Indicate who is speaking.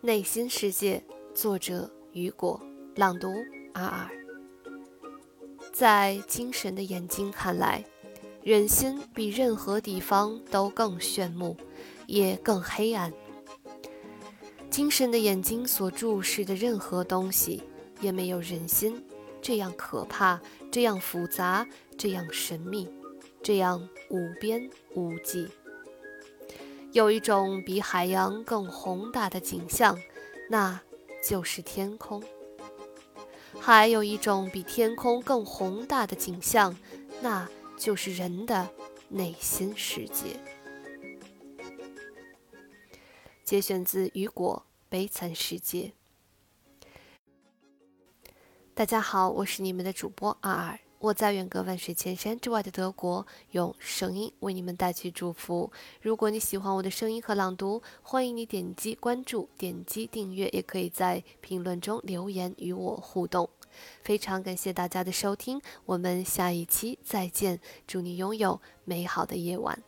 Speaker 1: 内心世界，作者雨果，朗读阿尔。在精神的眼睛看来，人心比任何地方都更炫目，也更黑暗。精神的眼睛所注视的任何东西，也没有人心这样可怕，这样复杂，这样神秘，这样无边无际。有一种比海洋更宏大的景象，那就是天空；还有一种比天空更宏大的景象，那就是人的内心世界。节选自雨果《悲惨世界》。大家好，我是你们的主播阿尔。我在远隔万水千山之外的德国，用声音为你们带去祝福。如果你喜欢我的声音和朗读，欢迎你点击关注、点击订阅，也可以在评论中留言与我互动。非常感谢大家的收听，我们下一期再见。祝你拥有美好的夜晚。